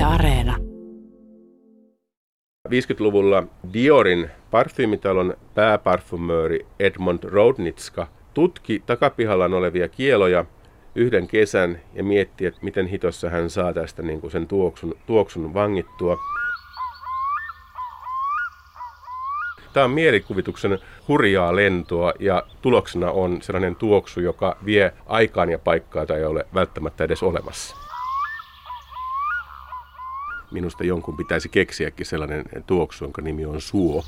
Yle Areena. 50-luvulla Diorin parfyymitalon pääparfumööri Edmond Rodnitska tutki takapihallaan olevia kieloja yhden kesän ja mietti, että miten hitossa hän saa tästä niin kuin sen tuoksun, tuoksun vangittua. Tämä on mielikuvituksen hurjaa lentoa ja tuloksena on sellainen tuoksu, joka vie aikaan ja paikkaa tai ei ole välttämättä edes olemassa. Minusta jonkun pitäisi keksiäkin sellainen tuoksu, jonka nimi on suo.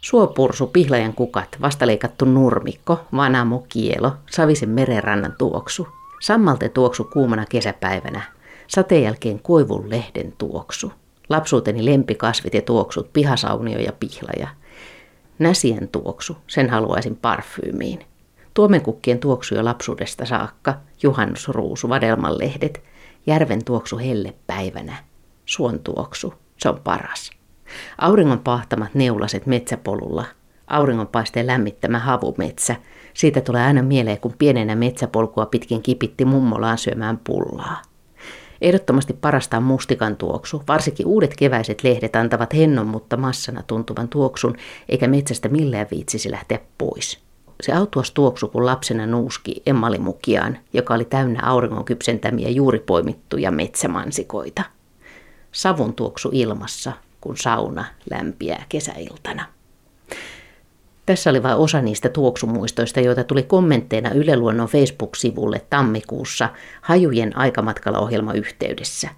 Suopursu, pihlajan kukat, vastaleikattu nurmikko, vanamo, kielo, savisen merenrannan tuoksu. Sammalte tuoksu kuumana kesäpäivänä, sateen jälkeen koivun lehden tuoksu. Lapsuuteni lempikasvit ja tuoksut, pihasaunio ja pihlaja. Näsien tuoksu, sen haluaisin parfyymiin. Tuomenkukkien tuoksu jo lapsuudesta saakka, juhannusruusu, vadelmanlehdet, järven tuoksu hellepäivänä, suon tuoksu, se on paras. Auringon pahtamat neulaset metsäpolulla, auringonpaisteen lämmittämä havumetsä, siitä tulee aina mieleen, kun pienenä metsäpolkua pitkin kipitti mummolaan syömään pullaa. Ehdottomasti parasta on mustikan tuoksu. Varsinkin uudet keväiset lehdet antavat hennon, mutta massana tuntuvan tuoksun, eikä metsästä millään viitsisi lähteä pois. Se autuas tuoksu, kun lapsena nuuski emmalimukiaan, joka oli täynnä auringon kypsentämiä juuri poimittuja metsämansikoita. Savun tuoksu ilmassa, kun sauna lämpiää kesäiltana. Tässä oli vain osa niistä tuoksumuistoista, joita tuli kommentteina Yle Luonnon Facebook-sivulle tammikuussa Hajujen aikamatkalla ohjelma yhteydessä.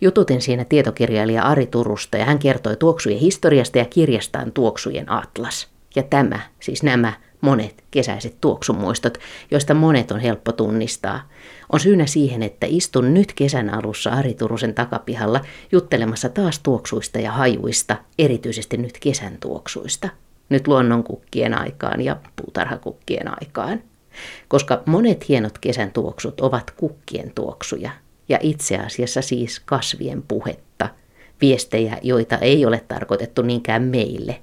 Jututin siinä tietokirjailija Ari Turusta ja hän kertoi tuoksujen historiasta ja kirjastaan Tuoksujen atlas. Ja tämä, siis nämä monet kesäiset tuoksumuistot, joista monet on helppo tunnistaa, on syynä siihen, että istun nyt kesän alussa Ari Turusen takapihalla juttelemassa taas tuoksuista ja hajuista, erityisesti nyt kesän tuoksuista – nyt luonnonkukkien aikaan ja puutarhakukkien aikaan. Koska monet hienot kesän tuoksut ovat kukkien tuoksuja ja itse asiassa siis kasvien puhetta, viestejä, joita ei ole tarkoitettu niinkään meille,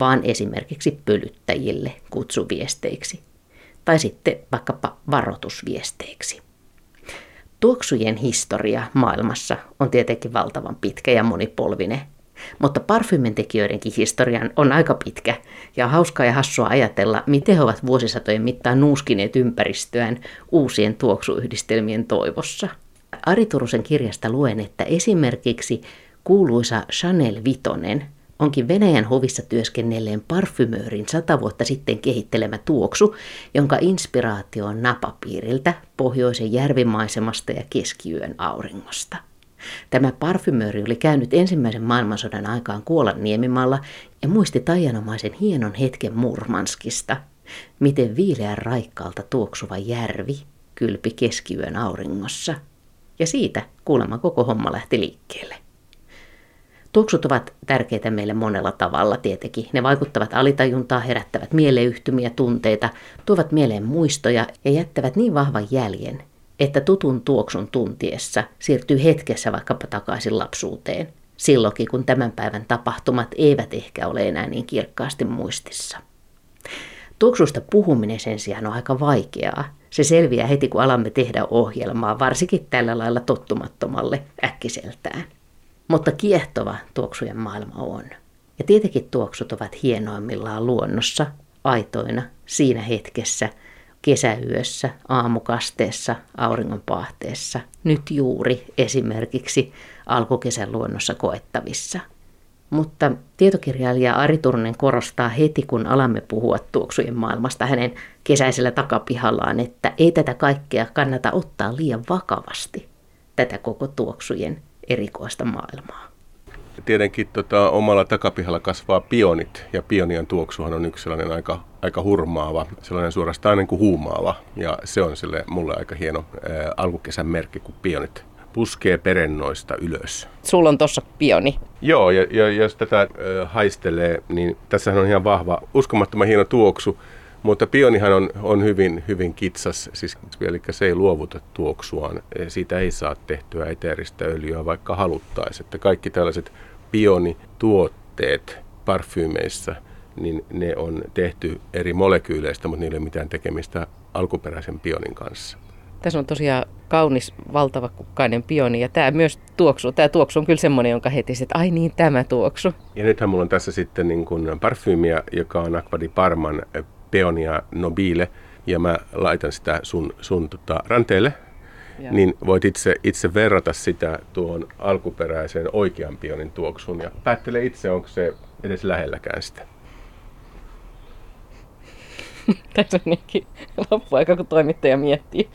vaan esimerkiksi pölyttäjille kutsuviesteiksi tai sitten vaikkapa varoitusviesteiksi. Tuoksujen historia maailmassa on tietenkin valtavan pitkä ja monipolvinen, mutta parfymentekijöidenkin historian on aika pitkä ja hauskaa ja hassua ajatella, miten he ovat vuosisatojen mittaan nuuskineet ympäristöään uusien tuoksuyhdistelmien toivossa. Ari Turusen kirjasta luen, että esimerkiksi kuuluisa Chanel Vitonen onkin Venäjän hovissa työskennelleen parfymöörin sata vuotta sitten kehittelemä tuoksu, jonka inspiraatio on napapiiriltä, pohjoisen järvimaisemasta ja keskiyön auringosta. Tämä parfymööri oli käynyt ensimmäisen maailmansodan aikaan Kuolan niemimalla ja muisti taianomaisen hienon hetken Murmanskista, miten viileän raikkaalta tuoksuva järvi kylpi keskiyön auringossa. Ja siitä kuulemma koko homma lähti liikkeelle. Tuoksut ovat tärkeitä meille monella tavalla tietenkin. Ne vaikuttavat alitajuntaa, herättävät mieleyhtymiä, tunteita, tuovat mieleen muistoja ja jättävät niin vahvan jäljen, että tutun tuoksun tuntiessa siirtyy hetkessä vaikkapa takaisin lapsuuteen, silloinkin kun tämän päivän tapahtumat eivät ehkä ole enää niin kirkkaasti muistissa. Tuoksusta puhuminen sen sijaan on aika vaikeaa. Se selviää heti, kun alamme tehdä ohjelmaa, varsinkin tällä lailla tottumattomalle äkkiseltään. Mutta kiehtova tuoksujen maailma on. Ja tietenkin tuoksut ovat hienoimmillaan luonnossa, aitoina, siinä hetkessä – kesäyössä, aamukasteessa, auringonpahteessa, nyt juuri esimerkiksi alkukesän luonnossa koettavissa. Mutta tietokirjailija Ari Turunen korostaa heti, kun alamme puhua tuoksujen maailmasta hänen kesäisellä takapihallaan, että ei tätä kaikkea kannata ottaa liian vakavasti, tätä koko tuoksujen erikoista maailmaa. Tietenkin tota, omalla takapihalla kasvaa pionit, ja pionian tuoksuhan on yksi sellainen aika, aika hurmaava, sellainen suorastaan niin kuin huumaava, ja se on sille mulle aika hieno ää, alkukesän merkki, kun pionit puskee perennoista ylös. Sulla on tuossa pioni. Joo, ja, ja jos tätä ää, haistelee, niin tässä on ihan vahva, uskomattoman hieno tuoksu, mutta pionihan on, on hyvin, hyvin kitsas, siis, eli se ei luovuta tuoksuaan. Siitä ei saa tehtyä eteeristä öljyä, vaikka haluttaisiin. Että kaikki tällaiset pionituotteet parfyymeissa, niin ne on tehty eri molekyyleistä, mutta niillä ei ole mitään tekemistä alkuperäisen pionin kanssa. Tässä on tosiaan kaunis, valtava kukkainen pioni ja tämä myös tuoksu. Tämä tuoksu on kyllä semmoinen, jonka heti että ai niin, tämä tuoksu. Ja nythän mulla on tässä sitten niin kuin parfyymiä, joka on Aqua di Parman Peonia Nobile ja mä laitan sitä sun, sun tota, ranteelle ja. niin voit itse, itse verrata sitä tuon alkuperäiseen oikean pionin tuoksuun ja päättele itse, onko se edes lähelläkään sitä. Tässä on niinkin loppuaika, kun toimittaja miettii.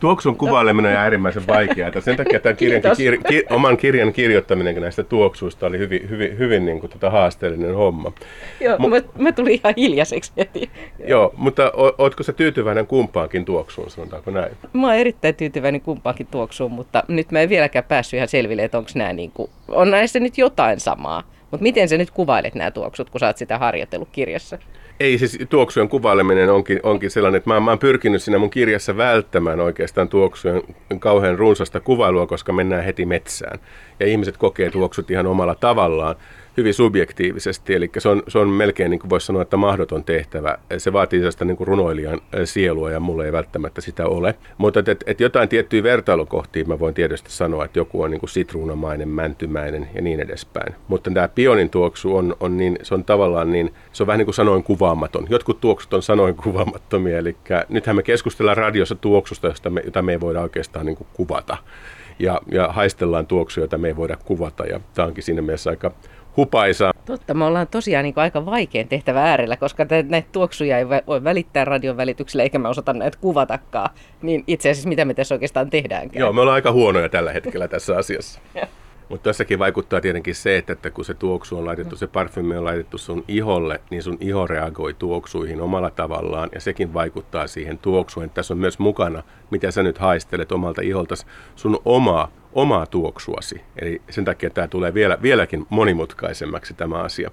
Tuoksun kuvaileminen on äärimmäisen vaikeaa. Sen takia tämän kirjan, kir, ki, oman kirjan kirjoittaminen näistä tuoksuista oli hyvin, hyvin, hyvin niin kuin, tota haasteellinen homma. Joo, Mu- mä, mä tulin ihan hiljaiseksi heti. Joo, mutta o, ootko sä tyytyväinen kumpaankin tuoksuun, sanotaanko näin? Mä oon erittäin tyytyväinen kumpaankin tuoksuun, mutta nyt mä en vieläkään päässyt ihan selville, että onko nämä niin kuin, on näissä nyt jotain samaa. Mutta miten sä nyt kuvailet nämä tuoksut, kun sä oot sitä harjoitellut kirjassa? Ei siis tuoksujen kuvaileminen onkin, onkin sellainen, että mä, mä oon pyrkinyt siinä mun kirjassa välttämään oikeastaan tuoksujen kauhean runsasta kuvailua, koska mennään heti metsään. Ja ihmiset kokee tuoksut ihan omalla tavallaan hyvin subjektiivisesti, eli se on, se on melkein, niin kuin voisi sanoa, että mahdoton tehtävä. Se vaatii sellaista niin kuin runoilijan sielua, ja mulla ei välttämättä sitä ole. Mutta et, et jotain tiettyjä vertailukohtia mä voin tietysti sanoa, että joku on niin kuin sitruunamainen, mäntymäinen ja niin edespäin. Mutta tämä pionin tuoksu on, on, niin, se on tavallaan niin, se on vähän niin kuin sanoin kuvaamaton. Jotkut tuoksut on sanoin kuvaamattomia, eli nythän me keskustellaan radiossa tuoksusta, josta me, jota me ei voida oikeastaan niin kuin kuvata. Ja, ja haistellaan tuoksuja, joita me ei voida kuvata, ja tämä onkin siinä mielessä aika hupaisa. Totta, me ollaan tosiaan niin aika vaikean tehtävä äärellä, koska näitä tuoksuja ei voi välittää radion välityksellä, eikä me osata näitä kuvatakaan. Niin itse asiassa mitä me tässä oikeastaan tehdäänkään. Joo, me ollaan aika huonoja tällä hetkellä tässä asiassa. Mutta tässäkin vaikuttaa tietenkin se, että, että kun se tuoksu on laitettu, se parfymi on laitettu sun iholle, niin sun iho reagoi tuoksuihin omalla tavallaan ja sekin vaikuttaa siihen tuoksuun. Tässä on myös mukana, mitä sä nyt haistelet omalta iholta, sun omaa, omaa tuoksuasi. Eli sen takia tämä tulee vielä, vieläkin monimutkaisemmaksi tämä asia.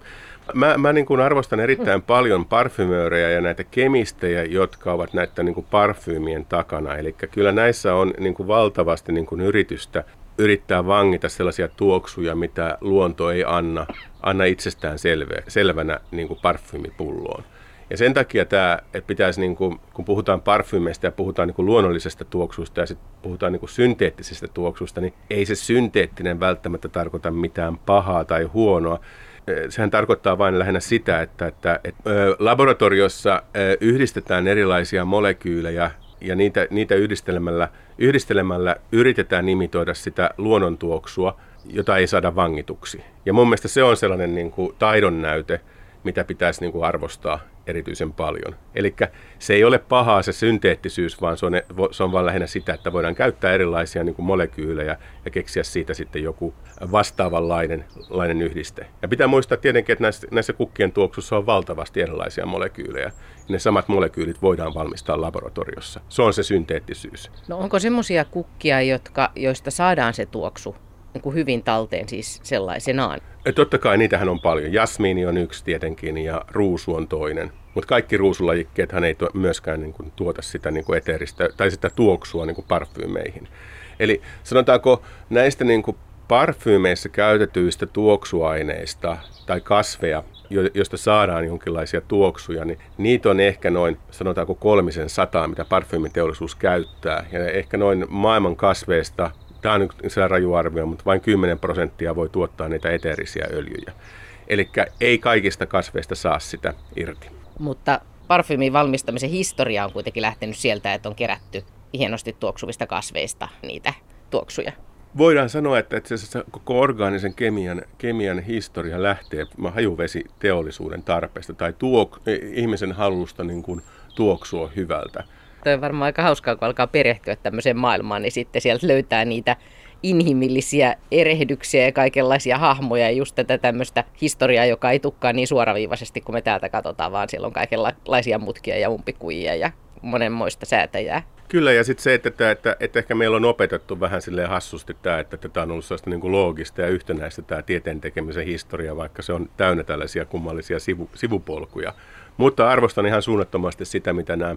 Mä, mä niin kuin arvostan erittäin paljon parfymöörejä ja näitä kemistejä, jotka ovat näiden niin parfyymien takana. Eli kyllä näissä on niin kuin valtavasti niin kuin yritystä yrittää vangita sellaisia tuoksuja, mitä luonto ei anna, anna itsestään selveä, selvänä niin kuin parfymipulloon. Ja sen takia tämä, että pitäisi, niin kuin, kun puhutaan parfymeistä ja puhutaan niin kuin luonnollisesta tuoksusta ja sitten puhutaan niin kuin synteettisestä tuoksusta, niin ei se synteettinen välttämättä tarkoita mitään pahaa tai huonoa. Sehän tarkoittaa vain lähinnä sitä, että, että, että laboratoriossa yhdistetään erilaisia molekyylejä ja niitä, niitä yhdistelemällä, yhdistelemällä yritetään imitoida sitä luonnontuoksua, jota ei saada vangituksi. Ja mun mielestä se on sellainen niin kuin taidon näyte, mitä pitäisi niin kuin arvostaa erityisen paljon. Eli se ei ole pahaa se synteettisyys, vaan se on, se on vaan lähinnä sitä, että voidaan käyttää erilaisia niin kuin molekyylejä ja keksiä siitä sitten joku vastaavanlainen lainen yhdiste. Ja pitää muistaa tietenkin, että näissä, näissä kukkien tuoksussa on valtavasti erilaisia molekyylejä. Ja ne samat molekyylit voidaan valmistaa laboratoriossa. Se on se synteettisyys. No onko semmoisia kukkia, jotka, joista saadaan se tuoksu niin kuin hyvin talteen siis sellaisenaan? Totta kai niitähän on paljon. Jasmiini on yksi tietenkin ja ruusu on toinen. Mutta kaikki ruusulajikkeethan ei myöskään niin kuin, tuota sitä niin kuin eteeristä tai sitä tuoksua niin kuin parfyymeihin. Eli sanotaanko näistä niin kuin parfyymeissä käytetyistä tuoksuaineista tai kasveja, josta saadaan jonkinlaisia tuoksuja, niin niitä on ehkä noin, sanotaanko kolmisen sataa, mitä parfyymiteollisuus käyttää. Ja ehkä noin maailman kasveista tämä on nyt raju arvio, mutta vain 10 prosenttia voi tuottaa niitä eteerisiä öljyjä. Eli ei kaikista kasveista saa sitä irti. Mutta parfyymin valmistamisen historia on kuitenkin lähtenyt sieltä, että on kerätty hienosti tuoksuvista kasveista niitä tuoksuja. Voidaan sanoa, että itse asiassa koko orgaanisen kemian, kemian historia lähtee hajuvesiteollisuuden tarpeesta tai tuok, ihmisen halusta niin kuin tuoksua hyvältä toi on varmaan aika hauskaa, kun alkaa perehtyä tämmöiseen maailmaan, niin sitten sieltä löytää niitä inhimillisiä erehdyksiä ja kaikenlaisia hahmoja ja just tätä tämmöistä historiaa, joka ei tukkaa niin suoraviivaisesti kuin me täältä katsotaan, vaan siellä on kaikenlaisia mutkia ja umpikujia ja monenmoista säätäjää. Kyllä, ja sitten se, että, että, että, että ehkä meillä on opetettu vähän silleen hassusti tämä, että tämä on ollut sellaista niin kuin loogista ja yhtenäistä tämä tieteen tekemisen historia, vaikka se on täynnä tällaisia kummallisia sivu, sivupolkuja. Mutta arvostan ihan suunnattomasti sitä, mitä nämä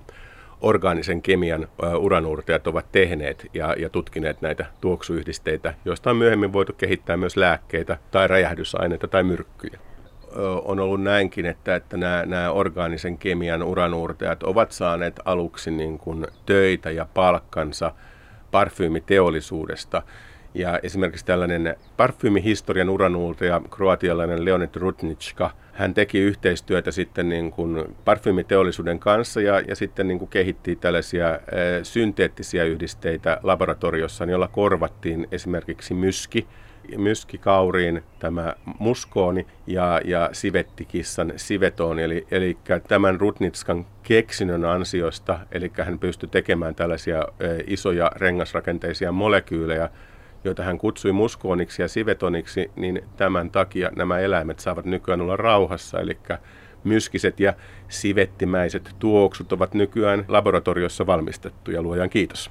orgaanisen kemian uranuurtajat ovat tehneet ja, ja tutkineet näitä tuoksuyhdisteitä, joista on myöhemmin voitu kehittää myös lääkkeitä tai räjähdysaineita tai myrkkyjä. On ollut näinkin, että, että nämä, nämä orgaanisen kemian uranuurtajat ovat saaneet aluksi niin kuin töitä ja palkkansa parfyymiteollisuudesta. Ja esimerkiksi tällainen parfyymihistorian uranuurtaja, kroatialainen Leonid Rudnitska, hän teki yhteistyötä sitten niin kuin parfyymiteollisuuden kanssa ja, ja sitten niin kuin kehitti tällaisia ä, synteettisiä yhdisteitä laboratoriossa, jolla korvattiin esimerkiksi myski, myskikauriin tämä muskooni ja, ja sivettikissan sivetoni. Eli, eli tämän Rutnitskan keksinnön ansiosta, eli hän pystyi tekemään tällaisia ä, isoja rengasrakenteisia molekyylejä, joita hän kutsui muskooniksi ja sivetoniksi, niin tämän takia nämä eläimet saavat nykyään olla rauhassa, eli myskiset ja sivettimäiset tuoksut ovat nykyään laboratoriossa valmistettuja, luojan kiitos.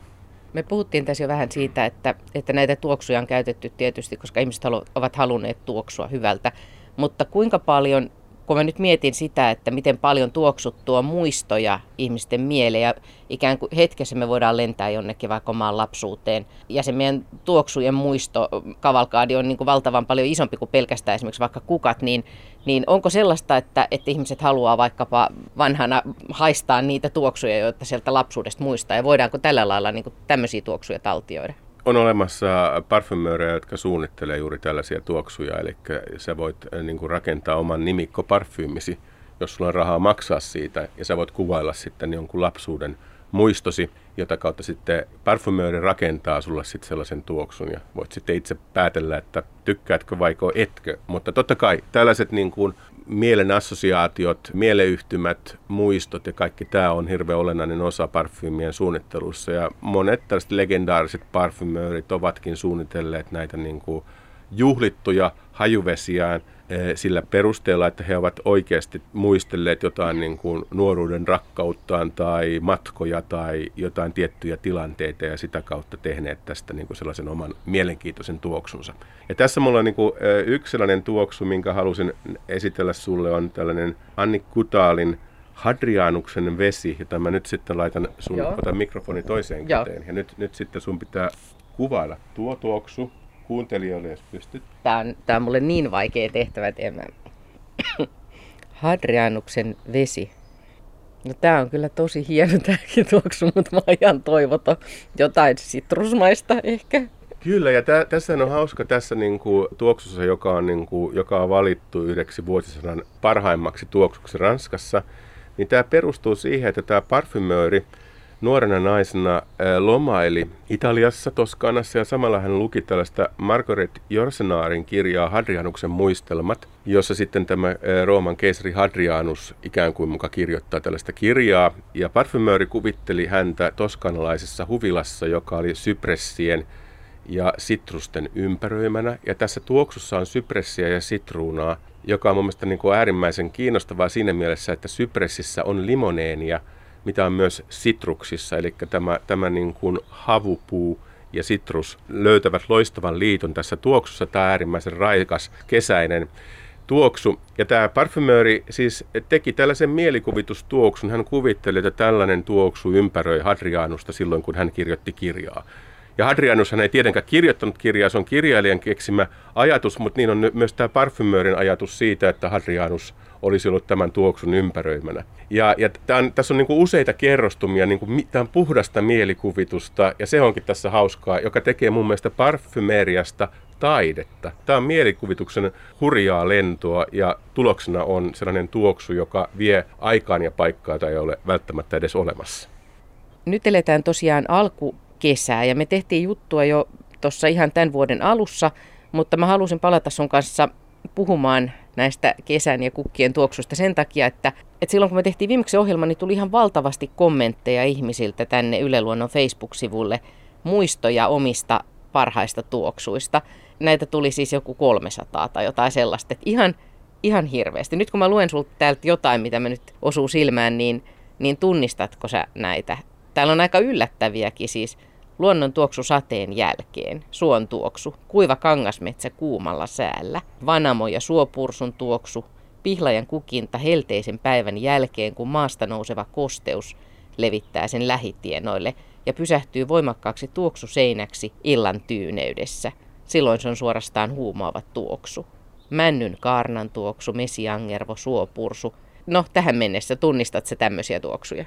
Me puhuttiin tässä jo vähän siitä, että, että näitä tuoksuja on käytetty tietysti, koska ihmiset ovat halunneet tuoksua hyvältä. Mutta kuinka paljon kun mä nyt mietin sitä, että miten paljon tuoksut tuo muistoja ihmisten mieleen ja ikään kuin hetkessä me voidaan lentää jonnekin vaikka omaan lapsuuteen. Ja se meidän tuoksujen muisto kavalkaadi on niin kuin valtavan paljon isompi kuin pelkästään esimerkiksi vaikka kukat, niin, niin onko sellaista, että, että ihmiset haluaa vaikkapa vanhana haistaa niitä tuoksuja, joita sieltä lapsuudesta muistaa ja voidaanko tällä lailla niin kuin tämmöisiä tuoksuja taltioida? On olemassa parfymöörejä, jotka suunnittelee juuri tällaisia tuoksuja, eli sä voit äh, niin kuin rakentaa oman nimikko parfyymisi, jos sulla on rahaa maksaa siitä, ja sä voit kuvailla sitten jonkun lapsuuden muistosi, jota kautta sitten parfymööri rakentaa sulle sitten sellaisen tuoksun, ja voit sitten itse päätellä, että tykkäätkö vaiko etkö. Mutta totta kai tällaiset niin kuin mielen assosiaatiot, mieleyhtymät, muistot ja kaikki tämä on hirveän olennainen osa parfyymien suunnittelussa. Ja monet tällaiset legendaariset parfymöörit ovatkin suunnitelleet näitä niin kuin juhlittuja hajuvesiään sillä perusteella, että he ovat oikeasti muistelleet jotain niin kuin nuoruuden rakkauttaan tai matkoja tai jotain tiettyjä tilanteita ja sitä kautta tehneet tästä niin kuin sellaisen oman mielenkiintoisen tuoksunsa. Ja tässä mulla on niin kuin eh, yksi sellainen tuoksu, minkä halusin esitellä sulle, on tällainen Anni Kutaalin Hadrianuksen vesi, jota mä nyt sitten laitan sun otan mikrofoni toiseen käteen. Ja nyt, nyt sitten sun pitää kuvailla tuo tuoksu, kuuntelijoille, jos pystyt. Tämä on, tämä on mulle niin vaikea tehtävä, että en mä... Hadrianuksen vesi. No tää on kyllä tosi hieno tämäkin tuoksu, mutta mä ihan toivoton jotain sitrusmaista ehkä. Kyllä, ja tä, tässä on hauska tässä niin kuin, tuoksussa, joka on, niin kuin, joka on valittu yhdeksi vuosisadan parhaimmaksi tuoksuksi Ranskassa, niin tämä perustuu siihen, että tämä parfymööri nuorena naisena lomaili Italiassa, Toskanassa ja samalla hän luki tällaista Margaret Jorsenaarin kirjaa Hadrianuksen muistelmat, jossa sitten tämä Rooman keisari Hadrianus ikään kuin muka kirjoittaa tällaista kirjaa. Ja parfymööri kuvitteli häntä toskanalaisessa huvilassa, joka oli sypressien ja sitrusten ympäröimänä. Ja tässä tuoksussa on sypressiä ja sitruunaa, joka on mun mielestä niin kuin äärimmäisen kiinnostavaa siinä mielessä, että sypressissä on limoneenia – mitä on myös sitruksissa, eli tämä, tämä niin kuin havupuu ja sitrus löytävät loistavan liiton tässä tuoksussa. Tämä äärimmäisen raikas kesäinen tuoksu. Ja tämä parfymööri siis teki tällaisen mielikuvitustuoksun. Hän kuvitteli, että tällainen tuoksu ympäröi Hadrianusta silloin, kun hän kirjoitti kirjaa. Ja Hadrianus hän ei tietenkään kirjoittanut kirjaa, se on kirjailijan keksimä ajatus, mutta niin on myös tämä parfymöörin ajatus siitä, että Hadrianus olisi ollut tämän tuoksun ympäröimänä. Ja, ja tämän, tässä on niin kuin useita kerrostumia, niin kuin, tämä on puhdasta mielikuvitusta, ja se onkin tässä hauskaa, joka tekee mun mielestä parfymeriasta taidetta. Tämä on mielikuvituksen hurjaa lentoa, ja tuloksena on sellainen tuoksu, joka vie aikaan ja paikkaa, jota ei ole välttämättä edes olemassa. Nyt eletään tosiaan alkukesää, ja me tehtiin juttua jo tuossa ihan tämän vuoden alussa, mutta mä halusin palata sun kanssa puhumaan näistä kesän ja kukkien tuoksuista sen takia, että, että silloin kun me tehtiin viimeksi ohjelma, niin tuli ihan valtavasti kommentteja ihmisiltä tänne Yle Luonnon Facebook-sivulle muistoja omista parhaista tuoksuista. Näitä tuli siis joku 300 tai jotain sellaista, että ihan, ihan hirveästi. Nyt kun mä luen sulta täältä jotain, mitä mä nyt osuu silmään, niin, niin tunnistatko sä näitä? Täällä on aika yllättäviäkin siis. Luonnon tuoksu sateen jälkeen, suon tuoksu, kuiva kangasmetsä kuumalla säällä, vanamo ja suopursun tuoksu, pihlajan kukinta helteisen päivän jälkeen, kun maasta nouseva kosteus levittää sen lähitienoille ja pysähtyy voimakkaaksi tuoksuseinäksi illan tyyneydessä. Silloin se on suorastaan huumaava tuoksu. männyn kaarnan tuoksu, mesiangervo, suopursu. No, tähän mennessä tunnistat se tämmöisiä tuoksuja?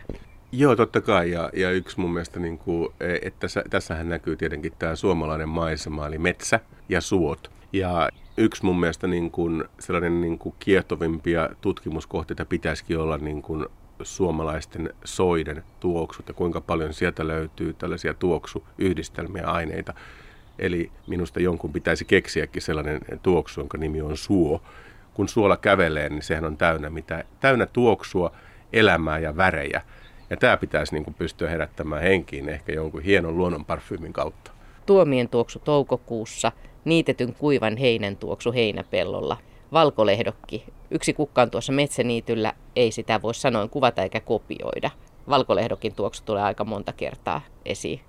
Joo, totta kai. Ja, ja yksi mun mielestä, niin kuin, että tässä, tässähän näkyy tietenkin tämä suomalainen maisema, eli metsä ja suot. Ja yksi mun mielestä niin kuin, sellainen niin kuin kiehtovimpia tutkimuskohteita pitäisikin olla niin kuin suomalaisten soiden tuoksut ja kuinka paljon sieltä löytyy tällaisia tuoksuyhdistelmiä aineita. Eli minusta jonkun pitäisi keksiäkin sellainen tuoksu, jonka nimi on suo. Kun suola kävelee, niin sehän on täynnä, mitä, täynnä tuoksua, elämää ja värejä. Ja tämä pitäisi niin kuin pystyä herättämään henkiin ehkä jonkun hienon luonnon parfyymin kautta. Tuomien tuoksu toukokuussa, niitetyn kuivan heinän tuoksu heinäpellolla, valkolehdokki. Yksi kukka on tuossa metsäniityllä, ei sitä voi sanoin kuvata eikä kopioida. Valkolehdokin tuoksu tulee aika monta kertaa esiin.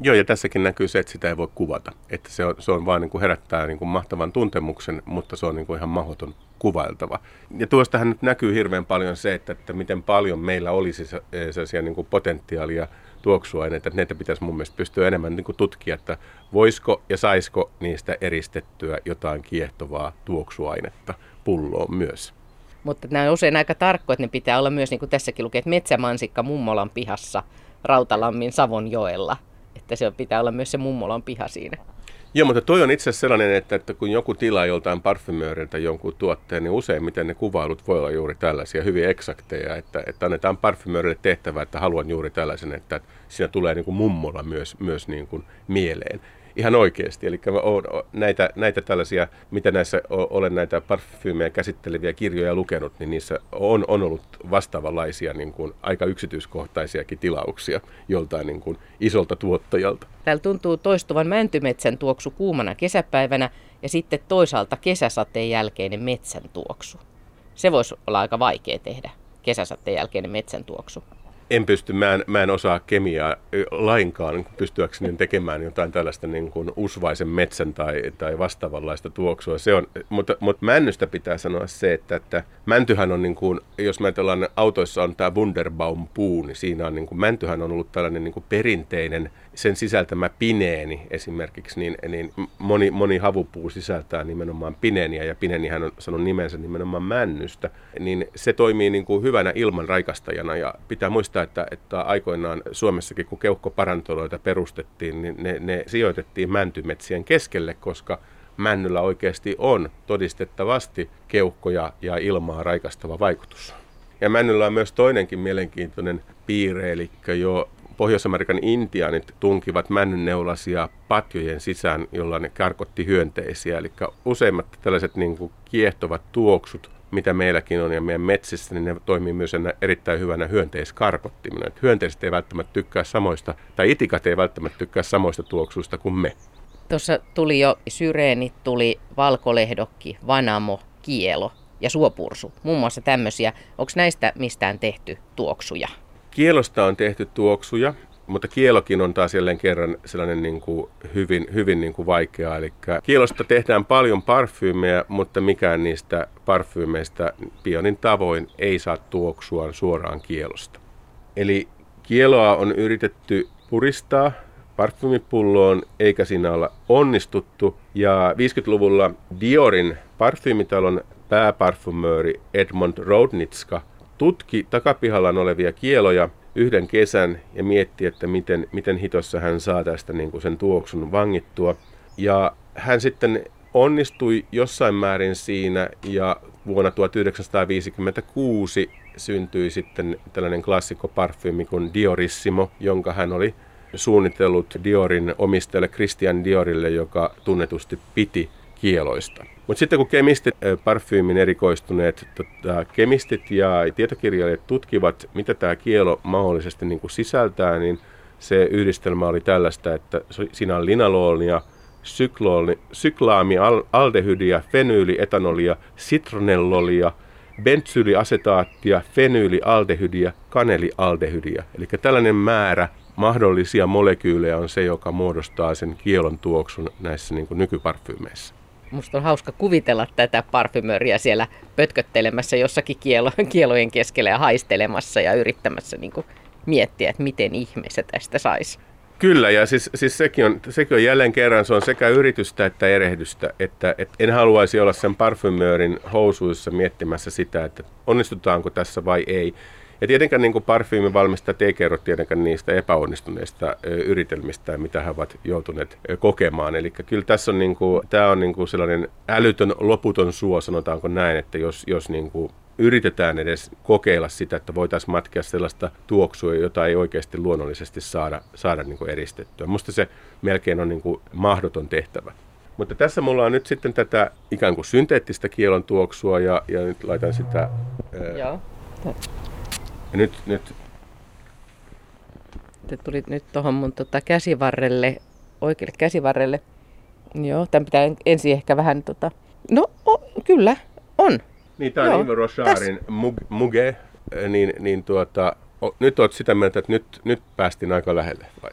Joo, ja tässäkin näkyy se, että sitä ei voi kuvata. Että se on, se on vaan niin kuin herättää niin kuin mahtavan tuntemuksen, mutta se on niin kuin ihan mahdoton kuvailtava. Ja tuostahan nyt näkyy hirveän paljon se, että, että miten paljon meillä olisi sellaisia niin kuin potentiaalia tuoksuaineita, että näitä pitäisi mun mielestä pystyä enemmän niin tutkia, että voisiko ja saisiko niistä eristettyä jotain kiehtovaa tuoksuainetta pulloon myös. Mutta nämä on usein aika tarkkoja, että ne pitää olla myös, niin kuin tässäkin lukee, että metsämansikka mummolan pihassa Rautalammin Savonjoella. Että se pitää olla myös se mummolan piha siinä. Joo, mutta toi on itse asiassa sellainen, että, että kun joku tilaa joltain parfymööriltä jonkun tuotteen, niin useimmiten ne kuvailut voi olla juuri tällaisia, hyvin eksakteja, että, että annetaan parfymöörille tehtävä, että haluan juuri tällaisen, että siinä tulee niin kuin mummola myös, myös niin kuin mieleen ihan oikeasti. Eli näitä, näitä tällaisia, mitä näissä olen näitä parfyymejä käsitteleviä kirjoja lukenut, niin niissä on, on ollut vastaavanlaisia niin kuin aika yksityiskohtaisiakin tilauksia joltain niin kuin isolta tuottajalta. Täällä tuntuu toistuvan mäntymetsän tuoksu kuumana kesäpäivänä ja sitten toisaalta kesäsateen jälkeinen metsän tuoksu. Se voisi olla aika vaikea tehdä, kesäsateen jälkeinen metsän tuoksu en pysty, mä en, mä en osaa kemiaa lainkaan pystyäkseni tekemään jotain tällaista niin kuin usvaisen metsän tai, tai vastaavanlaista tuoksua. Se on, mutta, mutta männystä pitää sanoa se, että, että mäntyhän on, niin kuin, jos me ajatellaan, autoissa on tämä Wunderbaum-puu, niin siinä on, niin kuin, mäntyhän on ollut tällainen niin kuin perinteinen, sen sisältämä pineeni esimerkiksi, niin, niin moni, moni havupuu sisältää nimenomaan pineeniä, ja pineenihän on sanonut nimensä nimenomaan männystä, niin se toimii niin kuin hyvänä ilman raikastajana, ja pitää muistaa, muistaa, että, että aikoinaan Suomessakin, kun keuhkoparantoloita perustettiin, niin ne, ne sijoitettiin mäntymetsien keskelle, koska männyllä oikeasti on todistettavasti keuhkoja ja ilmaa raikastava vaikutus. Ja männyllä on myös toinenkin mielenkiintoinen piirre, eli jo Pohjois-Amerikan intiaanit tunkivat männynneulasia patjojen sisään, jolla ne karkotti hyönteisiä. Eli useimmat tällaiset niin kuin kiehtovat tuoksut mitä meilläkin on ja meidän metsissä, niin ne toimii myös erittäin hyvänä hyönteiskarkottimena. Että hyönteiset ei välttämättä tykkää samoista, tai itikat ei välttämättä tykkää samoista tuoksuista kuin me. Tuossa tuli jo syreenit, tuli valkolehdokki, vanamo, kielo ja suopursu. Muun muassa tämmöisiä. Onko näistä mistään tehty tuoksuja? Kielosta on tehty tuoksuja mutta kielokin on taas jälleen kerran sellainen niin kuin hyvin, hyvin niin kuin vaikeaa. Eli kielosta tehdään paljon parfyymejä, mutta mikään niistä parfyymeistä pionin tavoin ei saa tuoksua suoraan kielosta. Eli kieloa on yritetty puristaa parfyymipulloon, eikä siinä olla onnistuttu. Ja 50-luvulla Diorin parfyymitalon pääparfumööri Edmond Rodnitska tutki takapihallaan olevia kieloja yhden kesän ja mietti, että miten, miten hitossa hän saa tästä niin kuin sen tuoksun vangittua. Ja hän sitten onnistui jossain määrin siinä ja vuonna 1956 syntyi sitten tällainen klassikkoparfyymi kuin Diorissimo, jonka hän oli suunnitellut Diorin omistajalle Christian Diorille, joka tunnetusti piti kieloista. Mutta sitten kun kemistit, parfyymin erikoistuneet tota, kemistit ja tietokirjailijat tutkivat, mitä tämä kielo mahdollisesti niin kuin sisältää, niin se yhdistelmä oli tällaista, että siinä on syklooli, syklaami, aldehydia, fenyylietanolia, citronellolia, bentsyliasetaattia, fenyylialdehydia, kanelialdehydia. Eli tällainen määrä mahdollisia molekyylejä on se, joka muodostaa sen kielon tuoksun näissä niin nykyparfyymeissä. Musta on hauska kuvitella tätä parfymöriä siellä pötköttelemässä jossakin kielo, kielojen keskellä ja haistelemassa ja yrittämässä niin kuin miettiä, että miten ihme se tästä saisi. Kyllä, ja siis, siis sekin, on, sekin on jälleen kerran, se on sekä yritystä että erehdystä, että, että en haluaisi olla sen parfymöörin housuissa miettimässä sitä, että onnistutaanko tässä vai ei. Ja tietenkään niin parfyymivalmistajat ei kerro tietenkään niistä epäonnistuneista yritelmistä, mitä he ovat joutuneet kokemaan. Eli kyllä tässä on, niin kuin, tämä on niin kuin sellainen älytön loputon suo, sanotaanko näin, että jos, jos niin kuin yritetään edes kokeilla sitä, että voitaisiin matkia sellaista tuoksua, jota ei oikeasti luonnollisesti saada, saada niin kuin eristettyä. Minusta se melkein on niin kuin mahdoton tehtävä. Mutta tässä mulla on nyt sitten tätä ikään kuin synteettistä kielon tuoksua ja, ja nyt laitan sitä... Ää, Joo. Ja nyt, nyt Te tulit nyt tuohon mun tota käsivarrelle, oikealle käsivarrelle. Joo, tämän pitää ensin ehkä vähän tota... No, o, kyllä, on. Niin, tämä on Ivo Rocharin Muge, niin, niin tuota, o, nyt olet sitä mieltä, että nyt, nyt päästiin aika lähelle, vai?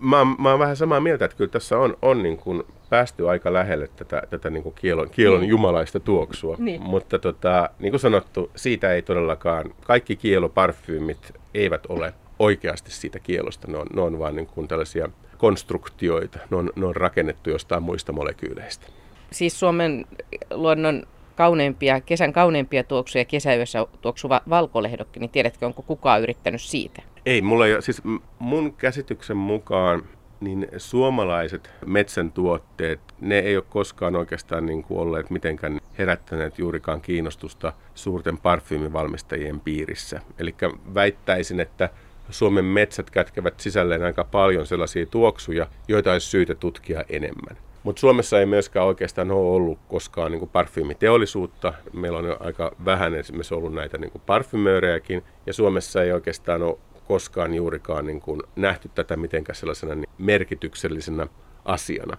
Mä, mä oon vähän samaa mieltä, että kyllä tässä on, on niin kuin päästy aika lähelle tätä, tätä niin kuin kielon, kielon niin. jumalaista tuoksua. Niin. Mutta tota, niin kuin sanottu, siitä ei todellakaan, kaikki kieloparfyymit eivät ole oikeasti siitä kielosta. Ne on, ne on vaan niin kuin tällaisia konstruktioita. Ne on, ne on rakennettu jostain muista molekyyleistä. Siis Suomen luonnon kauneimpia, kesän kauneimpia tuoksuja kesäyössä tuoksuva valkolehdokki, niin tiedätkö, onko kukaan yrittänyt siitä? Ei, mulla ei, siis mun käsityksen mukaan niin suomalaiset metsän tuotteet, ne ei ole koskaan oikeastaan niin kuin olleet mitenkään herättäneet juurikaan kiinnostusta suurten parfyymivalmistajien piirissä. Eli väittäisin, että Suomen metsät kätkevät sisälleen aika paljon sellaisia tuoksuja, joita olisi syytä tutkia enemmän. Mutta Suomessa ei myöskään oikeastaan ole ollut koskaan niin parfyymiteollisuutta. Meillä on aika vähän esimerkiksi ollut näitä niin parfymöörejäkin. Ja Suomessa ei oikeastaan ole koskaan juurikaan niin kuin nähty tätä mitenkään sellaisena niin merkityksellisenä asiana.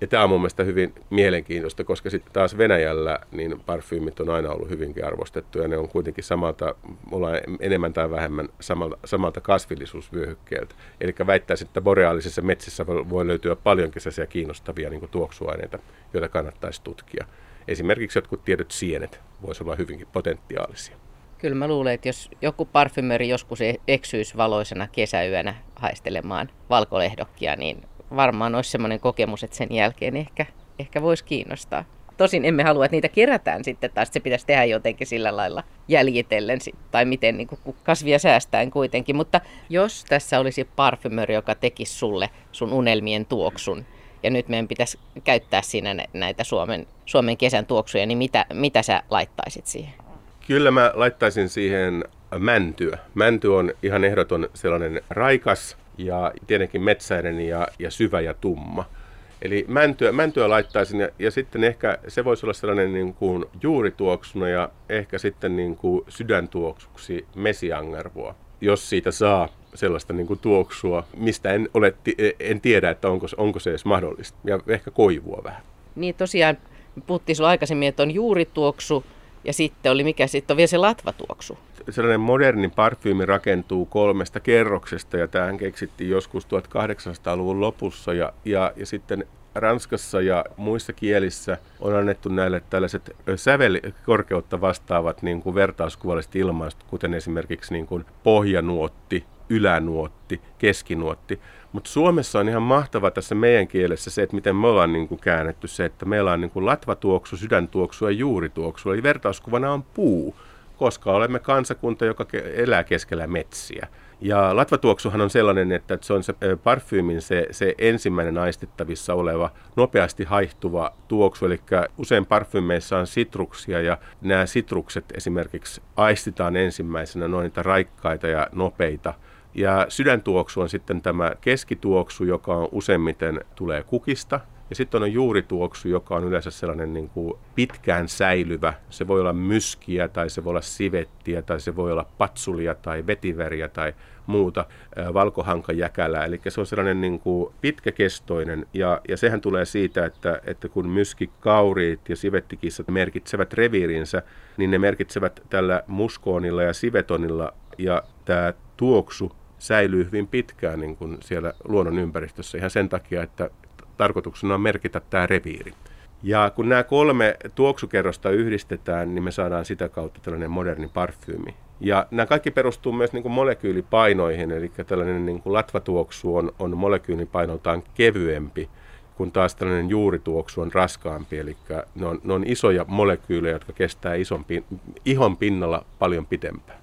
Ja tämä on mun mielestä hyvin mielenkiintoista, koska sitten taas Venäjällä niin parfyymit on aina ollut hyvinkin arvostettu ja ne on kuitenkin samalta, ollaan enemmän tai vähemmän samalta, samalta kasvillisuusvyöhykkeeltä. Eli väittäisin, että boreaalisissa metsissä voi löytyä paljonkin sellaisia kiinnostavia niin tuoksuaineita, joita kannattaisi tutkia. Esimerkiksi jotkut tietyt sienet voisivat olla hyvinkin potentiaalisia. Kyllä mä luulen, että jos joku parfymöri joskus e- eksyisi valoisena kesäyönä haistelemaan valkolehdokkia, niin varmaan olisi semmoinen kokemus, että sen jälkeen ehkä, ehkä voisi kiinnostaa. Tosin emme halua, että niitä kerätään sitten taas, se pitäisi tehdä jotenkin sillä lailla jäljitellen tai miten niin kuin kasvia säästäen kuitenkin. Mutta jos tässä olisi parfymöri, joka tekisi sulle sun unelmien tuoksun, ja nyt meidän pitäisi käyttää siinä näitä Suomen, Suomen kesän tuoksuja, niin mitä, mitä sä laittaisit siihen? Kyllä mä laittaisin siihen mäntyä. Mänty on ihan ehdoton sellainen raikas ja tietenkin metsäinen ja, ja syvä ja tumma. Eli mäntyä, mäntyä laittaisin ja, ja sitten ehkä se voisi olla sellainen niin kuin juurituoksuna ja ehkä sitten niin kuin sydäntuoksuksi mesiangervoa, jos siitä saa sellaista niin kuin tuoksua, mistä en, ole, en tiedä, että onko, onko se edes mahdollista. Ja ehkä koivua vähän. Niin tosiaan, puhuttiin sinulla aikaisemmin, että on juurituoksu, ja sitten oli mikä sitten on vielä se latvatuoksu. Sellainen moderni parfyymi rakentuu kolmesta kerroksesta ja tämähän keksittiin joskus 1800-luvun lopussa ja, ja, ja sitten Ranskassa ja muissa kielissä on annettu näille tällaiset sävelkorkeutta vastaavat niin kuin vertauskuvalliset ilmaistut, kuten esimerkiksi niin kuin pohjanuotti, ylänuotti, keskinuotti. Mutta Suomessa on ihan mahtava tässä meidän kielessä se, että miten me ollaan niin kuin käännetty se, että meillä on niin kuin latvatuoksu, sydäntuoksu ja juurituoksu. Eli vertauskuvana on puu, koska olemme kansakunta, joka elää keskellä metsiä. Ja latvatuoksuhan on sellainen, että se on se parfyymin se, se ensimmäinen aistittavissa oleva, nopeasti haihtuva tuoksu. Eli usein parfyymeissa on sitruksia ja nämä sitrukset esimerkiksi aistitaan ensimmäisenä niitä raikkaita ja nopeita ja sydäntuoksu on sitten tämä keskituoksu, joka on useimmiten tulee kukista. Ja sitten on juurituoksu, joka on yleensä sellainen niin kuin pitkään säilyvä. Se voi olla myskiä tai se voi olla sivettiä tai se voi olla patsulia tai vetiveriä tai muuta valkohankajäkälää. Eli se on sellainen niin kuin pitkäkestoinen ja, ja sehän tulee siitä, että, että kun myskikauriit ja sivettikissat merkitsevät reviirinsä, niin ne merkitsevät tällä muskoonilla ja sivetonilla ja tämä tuoksu säilyy hyvin pitkään niin kuin siellä luonnon ympäristössä ihan sen takia, että tarkoituksena on merkitä tämä reviiri. Ja kun nämä kolme tuoksukerrosta yhdistetään, niin me saadaan sitä kautta tällainen moderni parfyymi. Ja nämä kaikki perustuu myös niin kuin molekyylipainoihin, eli tällainen niin kuin latvatuoksu on, on molekyylipainoltaan kevyempi, kun taas tällainen juurituoksu on raskaampi, eli ne on, ne on isoja molekyylejä, jotka kestää ison ihon pinnalla paljon pitempään.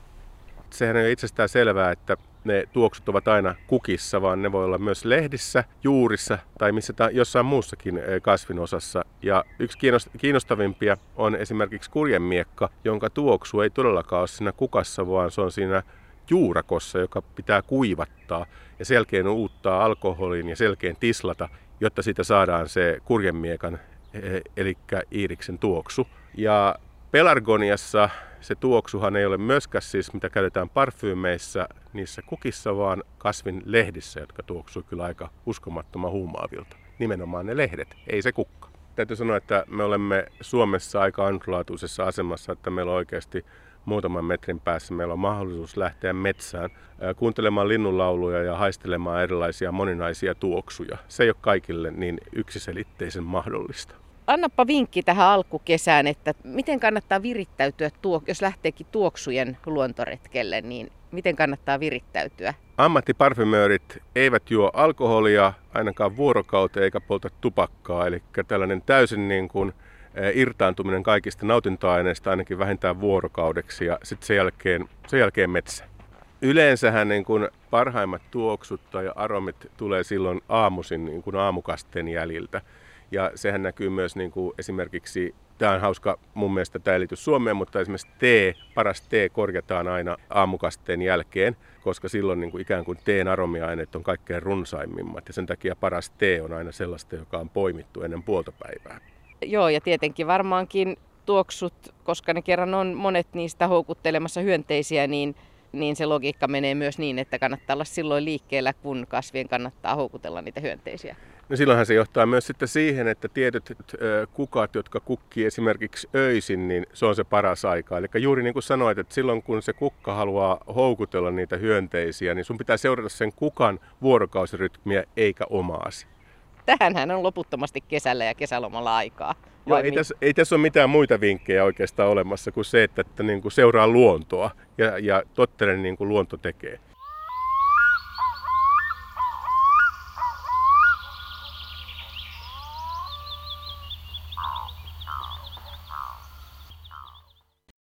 Sehän ole itsestään selvää, että ne tuoksut ovat aina kukissa, vaan ne voi olla myös lehdissä, juurissa tai missä ta- jossain muussakin eh, kasvinosassa. Ja yksi kiinnostavimpia on esimerkiksi kurjemiekka, jonka tuoksu ei todellakaan ole siinä kukassa, vaan se on siinä juurakossa, joka pitää kuivattaa ja selkeän uuttaa alkoholin ja selkeän tislata, jotta siitä saadaan se kurjemiekan eh, eli iiriksen tuoksu. Ja pelargoniassa se tuoksuhan ei ole myöskään siis, mitä käytetään parfyymeissä niissä kukissa, vaan kasvin lehdissä, jotka tuoksuu kyllä aika uskomattoman huumaavilta. Nimenomaan ne lehdet, ei se kukka. Täytyy sanoa, että me olemme Suomessa aika ainutlaatuisessa asemassa, että meillä on oikeasti muutaman metrin päässä meillä on mahdollisuus lähteä metsään kuuntelemaan linnunlauluja ja haistelemaan erilaisia moninaisia tuoksuja. Se ei ole kaikille niin yksiselitteisen mahdollista annappa vinkki tähän alkukesään, että miten kannattaa virittäytyä, tuo, jos lähteekin tuoksujen luontoretkelle, niin miten kannattaa virittäytyä? Ammattiparfymöörit eivät juo alkoholia ainakaan vuorokauteen eikä polta tupakkaa, eli tällainen täysin niin kuin eh, irtaantuminen kaikista nautintoaineista ainakin vähintään vuorokaudeksi ja sitten sen jälkeen, sen jälkeen metsä. Yleensähän niin kuin parhaimmat tuoksut tai aromit tulee silloin aamuisin niin kuin aamukasteen jäljiltä. Ja sehän näkyy myös niin kuin esimerkiksi, tämä on hauska mun mielestä, tämä ei Suomeen, mutta esimerkiksi tee, paras tee korjataan aina aamukasteen jälkeen, koska silloin niin kuin ikään kuin teen aromiaineet on kaikkein runsaimimmat. Ja sen takia paras tee on aina sellaista, joka on poimittu ennen puoltapäivää. Joo, ja tietenkin varmaankin tuoksut, koska ne kerran on monet niistä houkuttelemassa hyönteisiä, niin niin se logiikka menee myös niin, että kannattaa olla silloin liikkeellä, kun kasvien kannattaa houkutella niitä hyönteisiä. No silloinhan se johtaa myös sitten siihen, että tietyt kukat, jotka kukkii esimerkiksi öisin, niin se on se paras aika. Eli juuri niin kuin sanoit, että silloin kun se kukka haluaa houkutella niitä hyönteisiä, niin sun pitää seurata sen kukan vuorokausirytmiä eikä omaasi. Tähänhän on loputtomasti kesällä ja kesälomalla aikaa. Joo, ei, tässä, ei tässä ole mitään muita vinkkejä oikeastaan olemassa kuin se, että, että niin kuin seuraa luontoa ja, ja tottelen niin kuin luonto tekee.